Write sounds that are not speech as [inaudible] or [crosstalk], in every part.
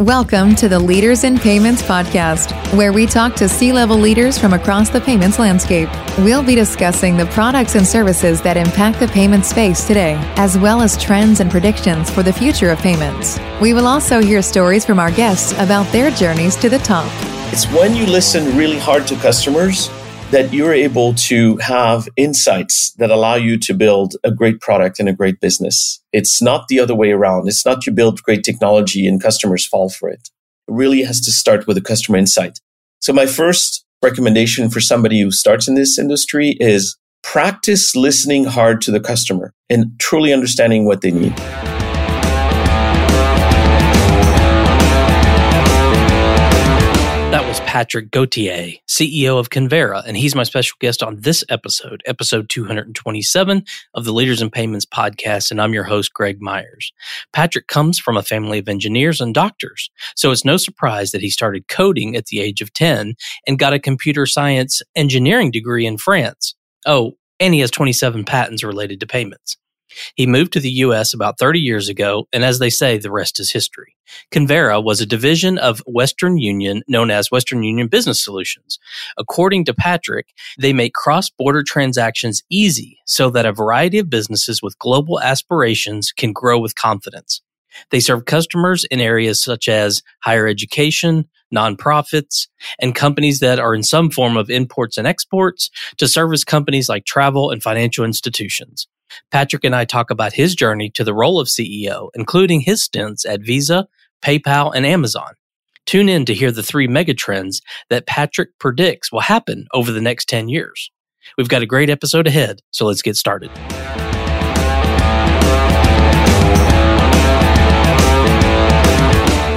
Welcome to the Leaders in Payments podcast, where we talk to C level leaders from across the payments landscape. We'll be discussing the products and services that impact the payment space today, as well as trends and predictions for the future of payments. We will also hear stories from our guests about their journeys to the top. It's when you listen really hard to customers that you're able to have insights that allow you to build a great product and a great business. It's not the other way around. It's not you build great technology and customers fall for it. It really has to start with a customer insight. So my first recommendation for somebody who starts in this industry is practice listening hard to the customer and truly understanding what they need. Patrick Gauthier, CEO of Convera, and he's my special guest on this episode, episode 227 of the Leaders in Payments podcast, and I'm your host, Greg Myers. Patrick comes from a family of engineers and doctors, so it's no surprise that he started coding at the age of 10 and got a computer science engineering degree in France. Oh, and he has 27 patents related to payments. He moved to the US about 30 years ago, and as they say, the rest is history. Convera was a division of Western Union known as Western Union Business Solutions. According to Patrick, they make cross border transactions easy so that a variety of businesses with global aspirations can grow with confidence. They serve customers in areas such as higher education, nonprofits, and companies that are in some form of imports and exports to service companies like travel and financial institutions. Patrick and I talk about his journey to the role of CEO, including his stints at Visa, PayPal, and Amazon. Tune in to hear the three megatrends that Patrick predicts will happen over the next 10 years. We've got a great episode ahead, so let's get started.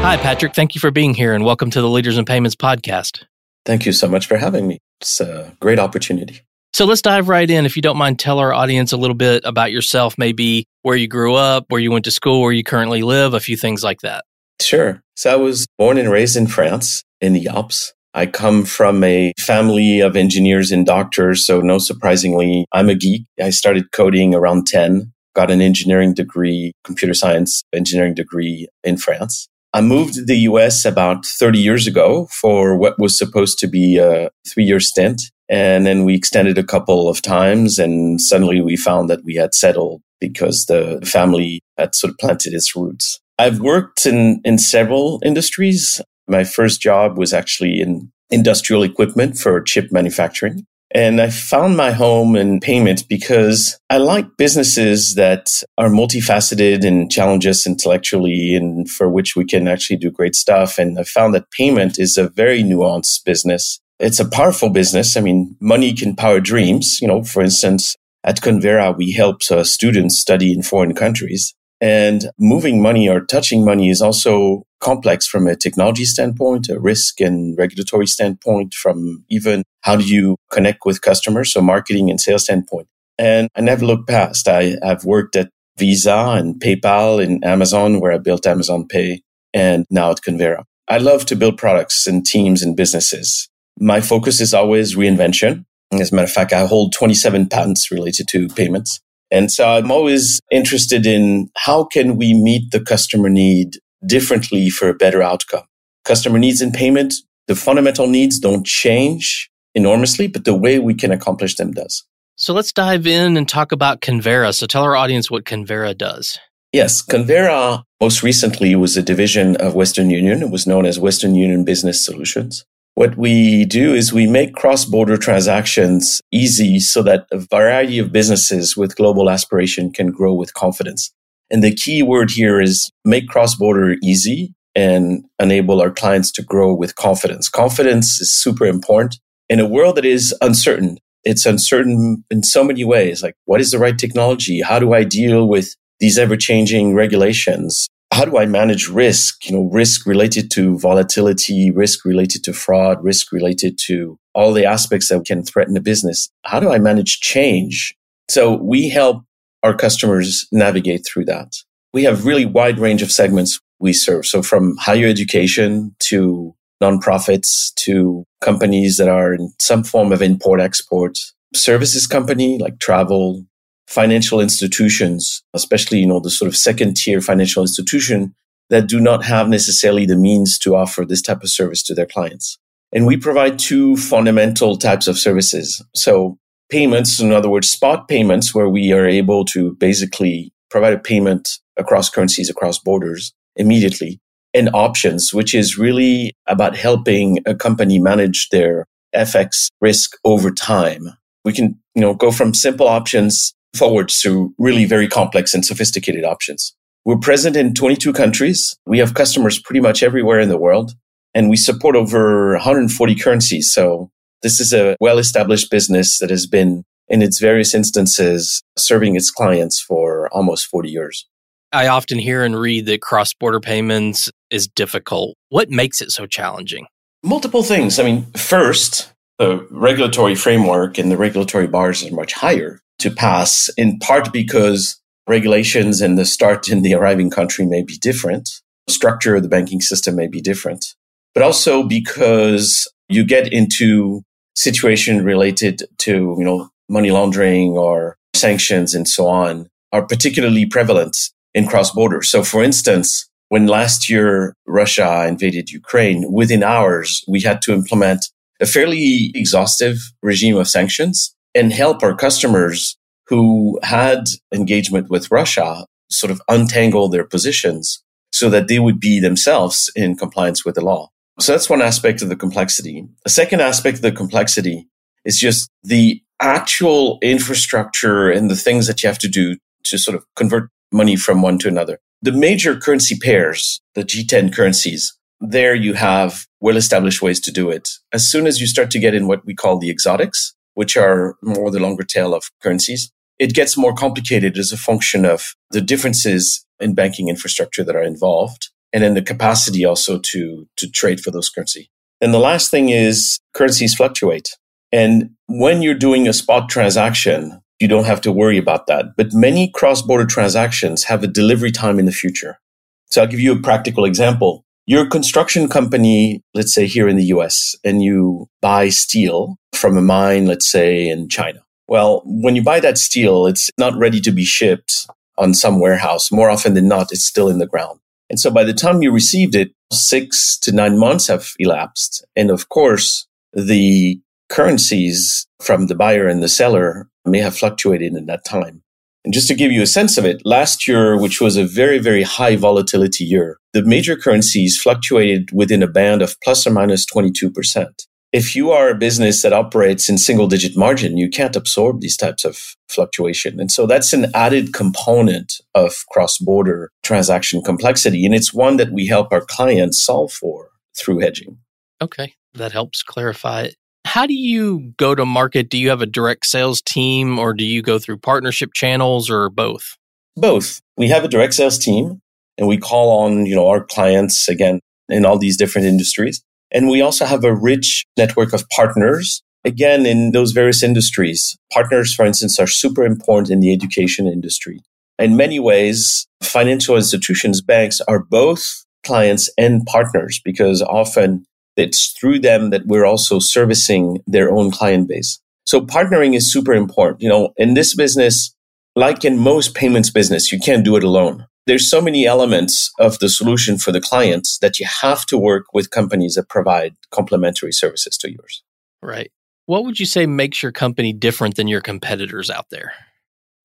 Hi, Patrick. Thank you for being here and welcome to the Leaders in Payments podcast. Thank you so much for having me. It's a great opportunity. So let's dive right in. If you don't mind, tell our audience a little bit about yourself, maybe where you grew up, where you went to school, where you currently live, a few things like that. Sure. So I was born and raised in France in the Alps. I come from a family of engineers and doctors. So no surprisingly, I'm a geek. I started coding around 10, got an engineering degree, computer science engineering degree in France. I moved to the US about 30 years ago for what was supposed to be a three year stint and then we extended a couple of times and suddenly we found that we had settled because the family had sort of planted its roots. I've worked in, in several industries. My first job was actually in industrial equipment for chip manufacturing. And I found my home in payment because I like businesses that are multifaceted and challenge us intellectually and for which we can actually do great stuff. And I found that payment is a very nuanced business it's a powerful business. I mean, money can power dreams. You know, for instance, at Convera, we help uh, students study in foreign countries. And moving money or touching money is also complex from a technology standpoint, a risk and regulatory standpoint, from even how do you connect with customers, so marketing and sales standpoint. And I never looked past. I, I've worked at Visa and PayPal and Amazon, where I built Amazon Pay, and now at Convera. I love to build products and teams and businesses. My focus is always reinvention. As a matter of fact, I hold 27 patents related to payments. And so I'm always interested in how can we meet the customer need differently for a better outcome. Customer needs in payment, the fundamental needs don't change enormously, but the way we can accomplish them does. So let's dive in and talk about Convera. So tell our audience what Convera does. Yes, Convera most recently was a division of Western Union. It was known as Western Union Business Solutions. What we do is we make cross border transactions easy so that a variety of businesses with global aspiration can grow with confidence. And the key word here is make cross border easy and enable our clients to grow with confidence. Confidence is super important in a world that is uncertain. It's uncertain in so many ways. Like, what is the right technology? How do I deal with these ever changing regulations? How do I manage risk? You know, risk related to volatility, risk related to fraud, risk related to all the aspects that can threaten a business. How do I manage change? So we help our customers navigate through that. We have really wide range of segments we serve. So from higher education to nonprofits to companies that are in some form of import export, services company like travel, financial institutions, especially, you know, the sort of second tier financial institution that do not have necessarily the means to offer this type of service to their clients. And we provide two fundamental types of services. So payments, in other words, spot payments, where we are able to basically provide a payment across currencies, across borders immediately and options, which is really about helping a company manage their FX risk over time. We can, you know, go from simple options forwards to really very complex and sophisticated options. We're present in 22 countries. We have customers pretty much everywhere in the world and we support over 140 currencies. So this is a well established business that has been in its various instances serving its clients for almost 40 years. I often hear and read that cross border payments is difficult. What makes it so challenging? Multiple things. I mean, first, the regulatory framework and the regulatory bars are much higher to pass, in part because regulations in the start in the arriving country may be different, structure of the banking system may be different, but also because you get into situation related to, you know, money laundering or sanctions and so on are particularly prevalent in cross border. So for instance, when last year Russia invaded Ukraine, within hours, we had to implement a fairly exhaustive regime of sanctions and help our customers who had engagement with Russia sort of untangle their positions so that they would be themselves in compliance with the law. So that's one aspect of the complexity. A second aspect of the complexity is just the actual infrastructure and the things that you have to do to sort of convert money from one to another. The major currency pairs, the G10 currencies, there you have well established ways to do it. As soon as you start to get in what we call the exotics, which are more the longer tail of currencies, it gets more complicated as a function of the differences in banking infrastructure that are involved and then the capacity also to, to trade for those currency. And the last thing is currencies fluctuate. And when you're doing a spot transaction, you don't have to worry about that. But many cross border transactions have a delivery time in the future. So I'll give you a practical example. You're construction company, let's say here in the US, and you buy steel from a mine, let's say in China. Well, when you buy that steel, it's not ready to be shipped on some warehouse. More often than not, it's still in the ground. And so by the time you received it, six to nine months have elapsed. And of course, the currencies from the buyer and the seller may have fluctuated in that time. And just to give you a sense of it, last year, which was a very, very high volatility year, the major currencies fluctuated within a band of plus or minus 22%. If you are a business that operates in single digit margin, you can't absorb these types of fluctuation. And so that's an added component of cross border transaction complexity. And it's one that we help our clients solve for through hedging. Okay. That helps clarify. How do you go to market? Do you have a direct sales team or do you go through partnership channels or both? Both. We have a direct sales team and we call on, you know, our clients again in all these different industries. And we also have a rich network of partners again in those various industries. Partners, for instance, are super important in the education industry. In many ways, financial institutions, banks are both clients and partners because often it's through them that we're also servicing their own client base. So partnering is super important. You know, in this business, like in most payments business, you can't do it alone. There's so many elements of the solution for the clients that you have to work with companies that provide complementary services to yours. Right. What would you say makes your company different than your competitors out there?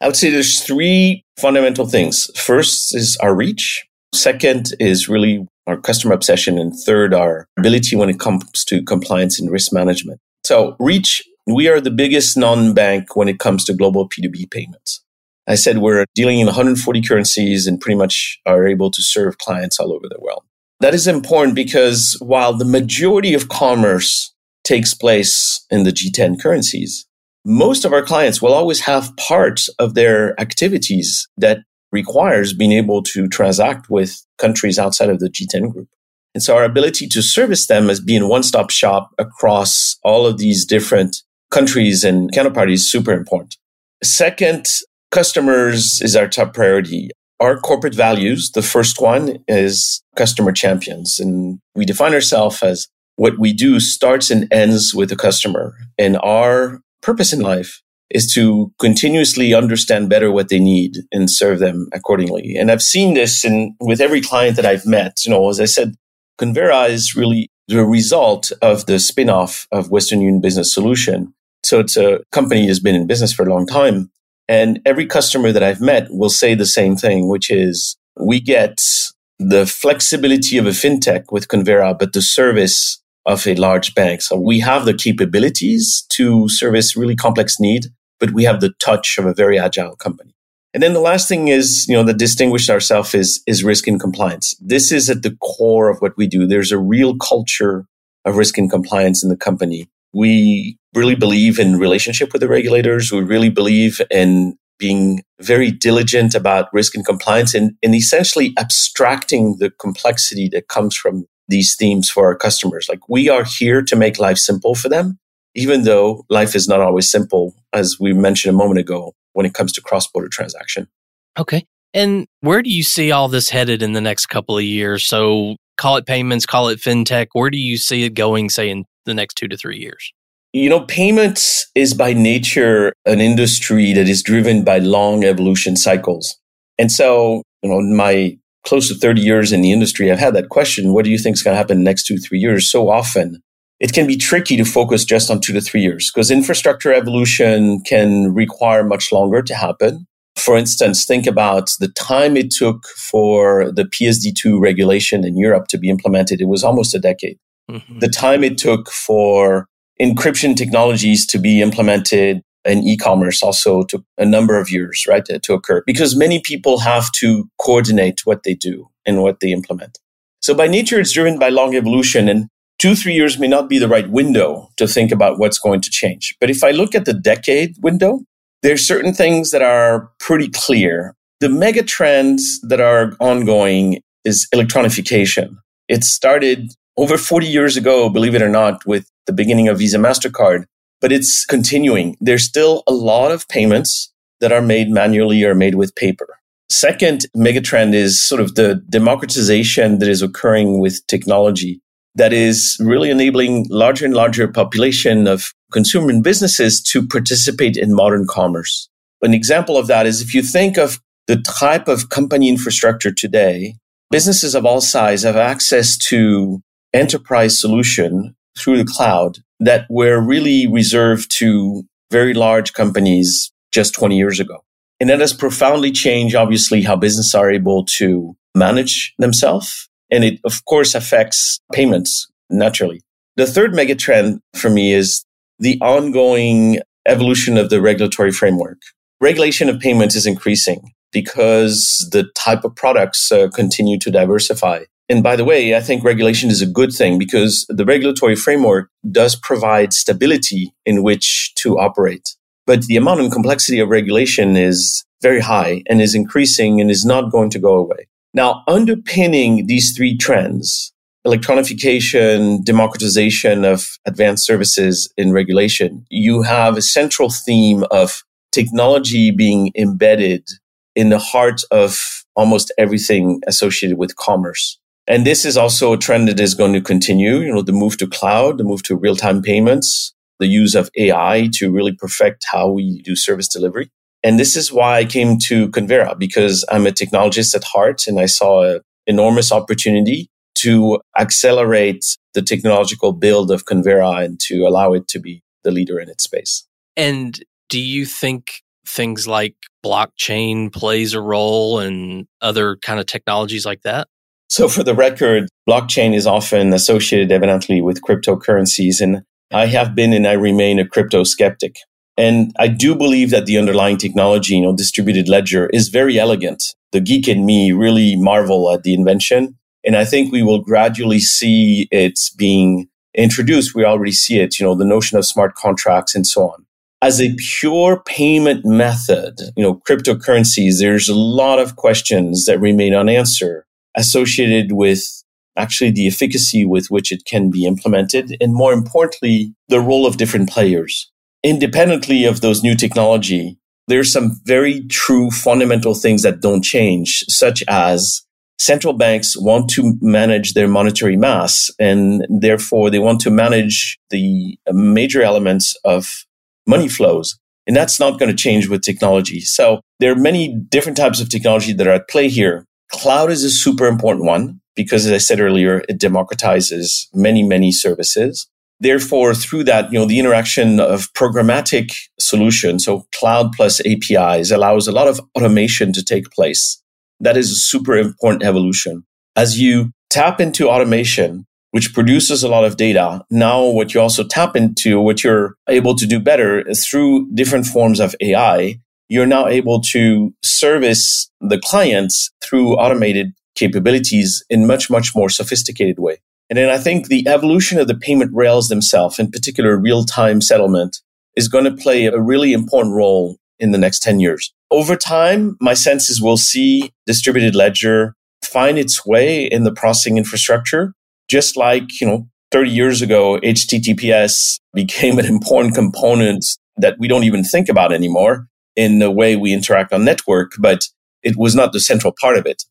I would say there's three fundamental things. First is our reach. Second is really our customer obsession. And third, our ability when it comes to compliance and risk management. So reach, we are the biggest non-bank when it comes to global P2B payments. I said we're dealing in 140 currencies and pretty much are able to serve clients all over the world. That is important because while the majority of commerce takes place in the G10 currencies, most of our clients will always have parts of their activities that requires being able to transact with countries outside of the G10 group. And so our ability to service them as being one stop shop across all of these different countries and counterparties is super important. Second, customers is our top priority. Our corporate values, the first one is customer champions. And we define ourselves as what we do starts and ends with the customer. And our purpose in life is to continuously understand better what they need and serve them accordingly. And I've seen this in with every client that I've met. You know, as I said, Convera is really the result of the spin-off of Western Union Business Solution. So it's a company that's been in business for a long time. And every customer that I've met will say the same thing, which is we get the flexibility of a fintech with Convera, but the service of a large bank. So we have the capabilities to service really complex need, but we have the touch of a very agile company. And then the last thing is, you know, that distinguished ourselves is, is risk and compliance. This is at the core of what we do. There's a real culture of risk and compliance in the company. We really believe in relationship with the regulators. We really believe in being very diligent about risk and compliance and, and essentially abstracting the complexity that comes from these themes for our customers. Like we are here to make life simple for them, even though life is not always simple, as we mentioned a moment ago, when it comes to cross border transaction. Okay. And where do you see all this headed in the next couple of years? So call it payments, call it fintech. Where do you see it going, say, in the next two to three years? You know, payments is by nature an industry that is driven by long evolution cycles. And so, you know, my close to 30 years in the industry, I've had that question. What do you think is going to happen in the next two, three years? So often it can be tricky to focus just on two to three years because infrastructure evolution can require much longer to happen. For instance, think about the time it took for the PSD2 regulation in Europe to be implemented. It was almost a decade. Mm-hmm. The time it took for encryption technologies to be implemented in e-commerce also took a number of years, right, to, to occur because many people have to coordinate what they do and what they implement. So by nature, it's driven by long evolution and two, three years may not be the right window to think about what's going to change. But if I look at the decade window, there's certain things that are pretty clear. The mega trends that are ongoing is electronification. It started over 40 years ago, believe it or not, with the beginning of Visa MasterCard, but it's continuing. There's still a lot of payments that are made manually or made with paper. Second megatrend is sort of the democratization that is occurring with technology that is really enabling larger and larger population of consumer and businesses to participate in modern commerce. An example of that is if you think of the type of company infrastructure today, businesses of all size have access to enterprise solution through the cloud that were really reserved to very large companies just 20 years ago. And that has profoundly changed, obviously, how businesses are able to manage themselves and it, of course, affects payments naturally. The third megatrend for me is the ongoing evolution of the regulatory framework. Regulation of payments is increasing because the type of products uh, continue to diversify. And by the way, I think regulation is a good thing because the regulatory framework does provide stability in which to operate. But the amount and complexity of regulation is very high and is increasing and is not going to go away. Now, underpinning these three trends, electronification, democratization of advanced services in regulation, you have a central theme of technology being embedded in the heart of almost everything associated with commerce. And this is also a trend that is going to continue, you know, the move to cloud, the move to real-time payments, the use of AI to really perfect how we do service delivery. And this is why I came to Convera because I'm a technologist at heart and I saw an enormous opportunity to accelerate the technological build of Convera and to allow it to be the leader in its space. And do you think things like blockchain plays a role and other kind of technologies like that? So for the record, blockchain is often associated evidently with cryptocurrencies and I have been and I remain a crypto skeptic. And I do believe that the underlying technology, you know, distributed ledger is very elegant. The geek in me really marvel at the invention. And I think we will gradually see it being introduced. We already see it, you know, the notion of smart contracts and so on. As a pure payment method, you know, cryptocurrencies, there's a lot of questions that remain unanswered associated with actually the efficacy with which it can be implemented. And more importantly, the role of different players independently of those new technology, there's some very true fundamental things that don't change, such as central banks want to manage their monetary mass and therefore they want to manage the major elements of money flows. And that's not going to change with technology. So there are many different types of technology that are at play here. Cloud is a super important one because as I said earlier, it democratizes many, many services. Therefore, through that, you know, the interaction of programmatic solutions, so cloud plus APIs allows a lot of automation to take place. That is a super important evolution. As you tap into automation, which produces a lot of data. Now, what you also tap into, what you're able to do better is through different forms of AI, you're now able to service the clients through automated capabilities in much, much more sophisticated way. And then I think the evolution of the payment rails themselves, in particular real time settlement, is going to play a really important role in the next 10 years. Over time, my sense is we'll see distributed ledger find its way in the processing infrastructure, just like, you know, 30 years ago, HTTPS [laughs] became an important component that we don't even think about anymore in the way we interact on network, but it was not the central part of it.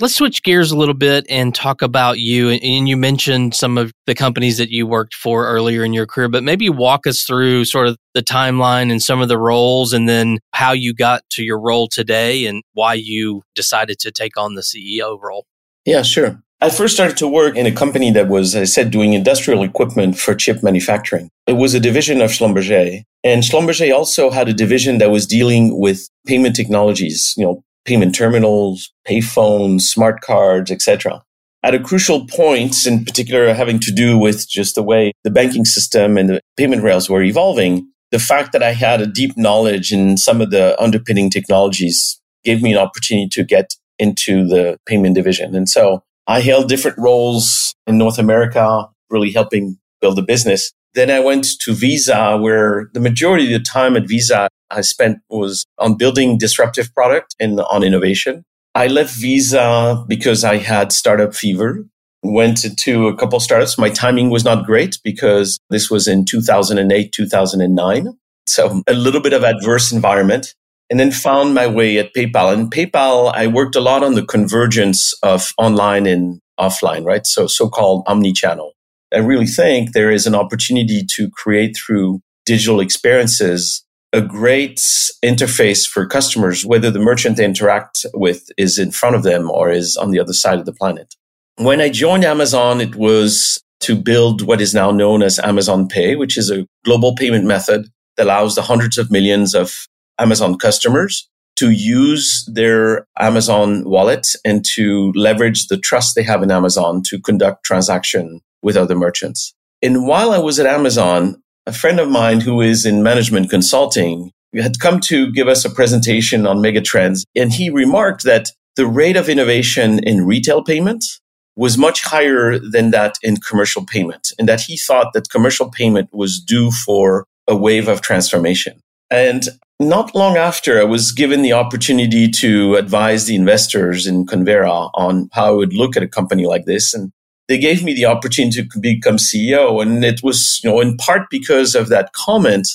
Let's switch gears a little bit and talk about you. And you mentioned some of the companies that you worked for earlier in your career, but maybe walk us through sort of the timeline and some of the roles and then how you got to your role today and why you decided to take on the CEO role. Yeah, sure. I first started to work in a company that was, as I said, doing industrial equipment for chip manufacturing. It was a division of Schlumberger. And Schlumberger also had a division that was dealing with payment technologies, you know, payment terminals, payphones, smart cards, etc. At a crucial point, in particular having to do with just the way the banking system and the payment rails were evolving, the fact that I had a deep knowledge in some of the underpinning technologies gave me an opportunity to get into the payment division. And so I held different roles in North America, really helping build the business. Then I went to Visa, where the majority of the time at Visa I spent was on building disruptive product and on innovation. I left Visa because I had startup fever. Went to a couple startups. My timing was not great because this was in 2008, 2009. So a little bit of adverse environment and then found my way at PayPal. And PayPal, I worked a lot on the convergence of online and offline, right? So so-called omni-channel. I really think there is an opportunity to create through digital experiences a great interface for customers, whether the merchant they interact with is in front of them or is on the other side of the planet. When I joined Amazon, it was to build what is now known as Amazon Pay, which is a global payment method that allows the hundreds of millions of Amazon customers to use their Amazon wallet and to leverage the trust they have in Amazon to conduct transaction with other merchants. And while I was at Amazon, a friend of mine who is in management consulting had come to give us a presentation on megatrends. And he remarked that the rate of innovation in retail payments was much higher than that in commercial payment and that he thought that commercial payment was due for a wave of transformation. And not long after, I was given the opportunity to advise the investors in Convera on how I would look at a company like this. And they gave me the opportunity to become CEO. And it was, you know, in part because of that comment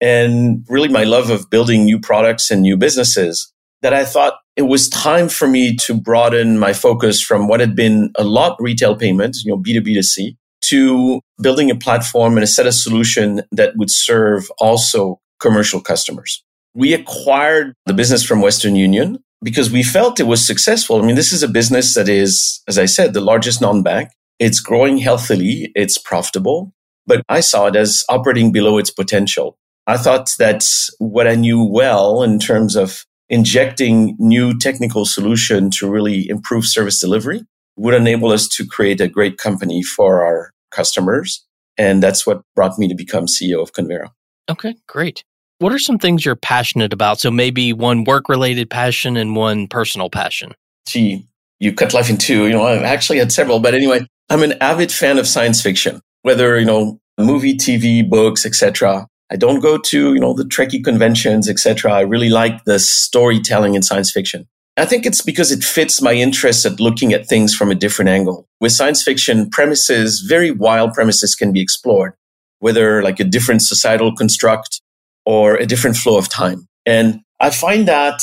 and really my love of building new products and new businesses that I thought it was time for me to broaden my focus from what had been a lot retail payments, you know, B2B2C to building a platform and a set of solution that would serve also commercial customers. We acquired the business from Western Union because we felt it was successful. I mean, this is a business that is, as I said, the largest non-bank. It's growing healthily. It's profitable, but I saw it as operating below its potential. I thought that what I knew well in terms of injecting new technical solution to really improve service delivery would enable us to create a great company for our customers. And that's what brought me to become CEO of Convera. Okay, great. What are some things you're passionate about? So maybe one work related passion and one personal passion. Gee, you cut life in two. You know, I've actually had several, but anyway, I'm an avid fan of science fiction, whether, you know, movie, TV, books, etc. I don't go to, you know, the Trekkie conventions, etc. I really like the storytelling in science fiction. I think it's because it fits my interest at looking at things from a different angle. With science fiction, premises, very wild premises can be explored, whether like a different societal construct or a different flow of time. And I find that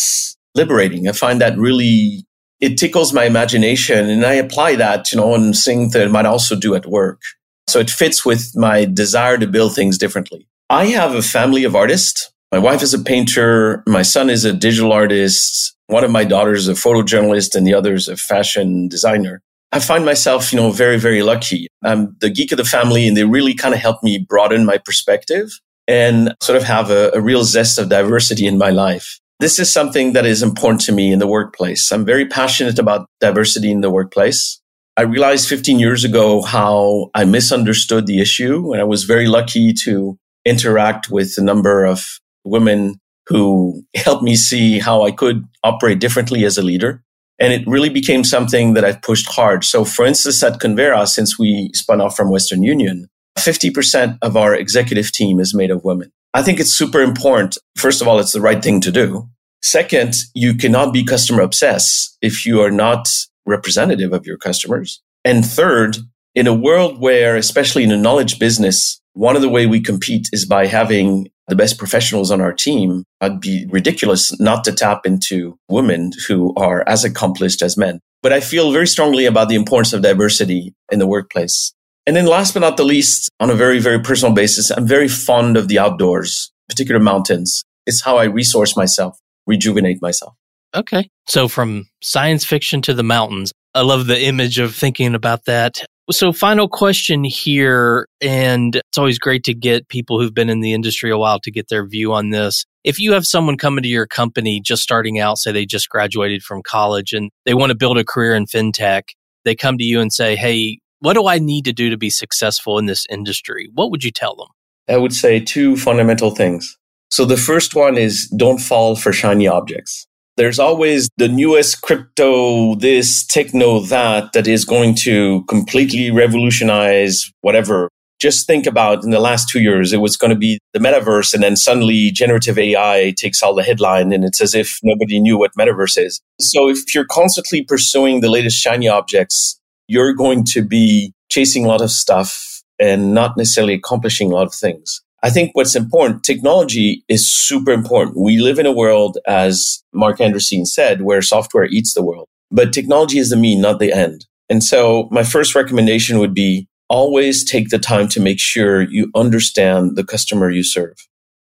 liberating. I find that really it tickles my imagination and I apply that, you know, on things that I might also do at work. So it fits with my desire to build things differently. I have a family of artists My wife is a painter. My son is a digital artist. One of my daughters is a photojournalist and the other is a fashion designer. I find myself, you know, very, very lucky. I'm the geek of the family and they really kind of help me broaden my perspective and sort of have a, a real zest of diversity in my life. This is something that is important to me in the workplace. I'm very passionate about diversity in the workplace. I realized 15 years ago how I misunderstood the issue. And I was very lucky to interact with a number of women who helped me see how I could operate differently as a leader. And it really became something that I've pushed hard. So for instance, at Convera, since we spun off from Western Union, 50% of our executive team is made of women. I think it's super important. First of all, it's the right thing to do. Second, you cannot be customer obsessed if you are not representative of your customers. And third, in a world where, especially in a knowledge business, one of the way we compete is by having the best professionals on our team. I'd be ridiculous not to tap into women who are as accomplished as men. But I feel very strongly about the importance of diversity in the workplace. And then last but not the least, on a very, very personal basis, I'm very fond of the outdoors, particular mountains. It's how I resource myself, rejuvenate myself. Okay. So from science fiction to the mountains, I love the image of thinking about that. So, final question here, and it's always great to get people who've been in the industry a while to get their view on this. If you have someone coming to your company just starting out, say they just graduated from college and they want to build a career in fintech, they come to you and say, Hey, what do I need to do to be successful in this industry? What would you tell them? I would say two fundamental things. So the first one is don't fall for shiny objects. There's always the newest crypto, this, techno, that, that is going to completely revolutionize whatever. Just think about in the last two years, it was going to be the metaverse. And then suddenly generative AI takes all the headline and it's as if nobody knew what metaverse is. So if you're constantly pursuing the latest shiny objects, you're going to be chasing a lot of stuff and not necessarily accomplishing a lot of things. I think what's important, technology is super important. We live in a world, as Marc Andreessen said, where software eats the world, but technology is the mean, not the end. And so my first recommendation would be always take the time to make sure you understand the customer you serve.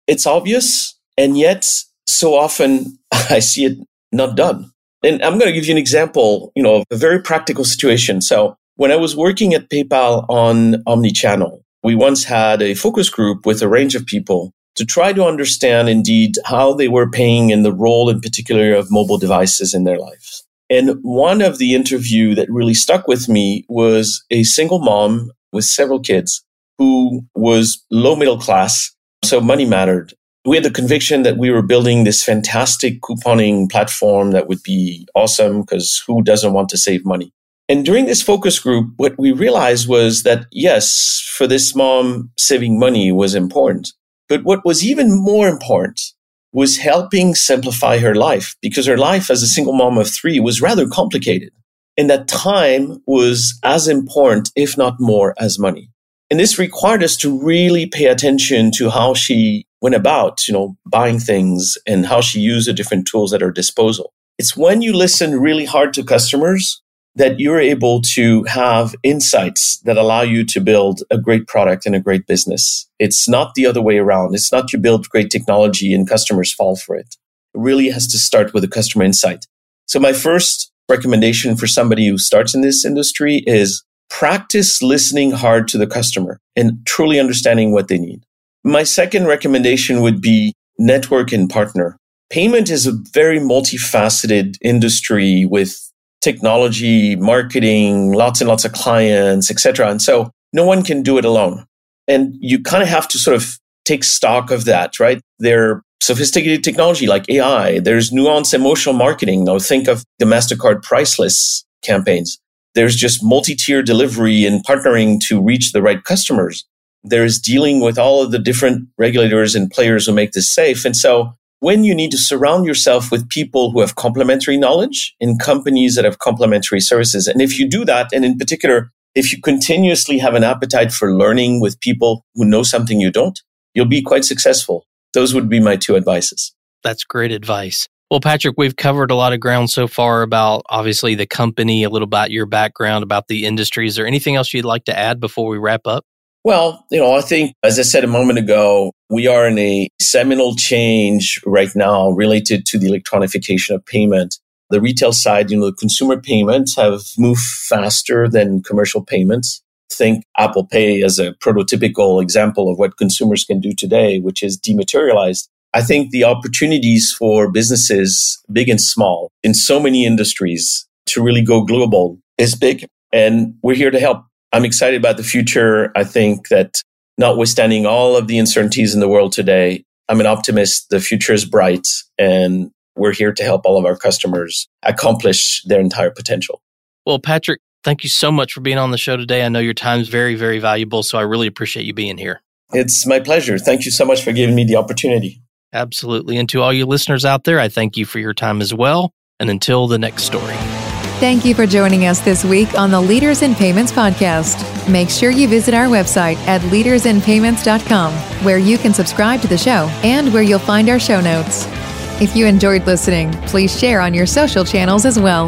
It's obvious, and yet so often [laughs] I see it not done. And I'm going to give you an example, you know, of a very practical situation. So when I was working at PayPal on Omnichannel, we once had a focus group with a range of people to try to understand indeed how they were paying and the role in particular of mobile devices in their lives. And one of the interview that really stuck with me was a single mom with several kids who was low middle class. So money mattered we had the conviction that we were building this fantastic couponing platform that would be awesome because who doesn't want to save money? And during this focus group, what we realized was that yes, for this mom, saving money was important. But what was even more important was helping simplify her life because her life as a single mom of three was rather complicated. And that time was as important, if not more, as money. And this required us to really pay attention to how she went about, you know, buying things and how she used the different tools at her disposal. It's when you listen really hard to customers that you're able to have insights that allow you to build a great product and a great business. It's not the other way around. It's not you build great technology and customers fall for it. It really has to start with a customer insight. So my first recommendation for somebody who starts in this industry is practice listening hard to the customer and truly understanding what they need. My second recommendation would be network and partner. Payment is a very multifaceted industry with technology, marketing, lots and lots of clients, etc. And so no one can do it alone. And you kind of have to sort of take stock of that, right? There sophisticated technology like AI. There's nuanced emotional marketing. Now think of the MasterCard priceless campaigns. There's just multi-tier delivery and partnering to reach the right customers. There's dealing with all of the different regulators and players who make this safe. And so when you need to surround yourself with people who have complementary knowledge in companies that have complementary services. And if you do that, and in particular, if you continuously have an appetite for learning with people who know something you don't, you'll be quite successful. Those would be my two advices. That's great advice. Well, Patrick, we've covered a lot of ground so far about obviously the company, a little about your background, about the industry. Is there anything else you'd like to add before we wrap up? Well, you know, I think, as I said a moment ago, we are in a seminal change right now related to the electronification of payment. The retail side, you know, consumer payments have moved faster than commercial payments. Think Apple Pay as a prototypical example of what consumers can do today, which is dematerialized. I think the opportunities for businesses, big and small, in so many industries to really go global is big. And we're here to help. I'm excited about the future. I think that notwithstanding all of the uncertainties in the world today, I'm an optimist. The future is bright and we're here to help all of our customers accomplish their entire potential. Well, Patrick, thank you so much for being on the show today. I know your time is very, very valuable. So I really appreciate you being here. It's my pleasure. Thank you so much for giving me the opportunity. Absolutely. And to all you listeners out there, I thank you for your time as well. And until the next story. Thank you for joining us this week on the Leaders in Payments podcast. Make sure you visit our website at leadersinpayments.com, where you can subscribe to the show and where you'll find our show notes. If you enjoyed listening, please share on your social channels as well.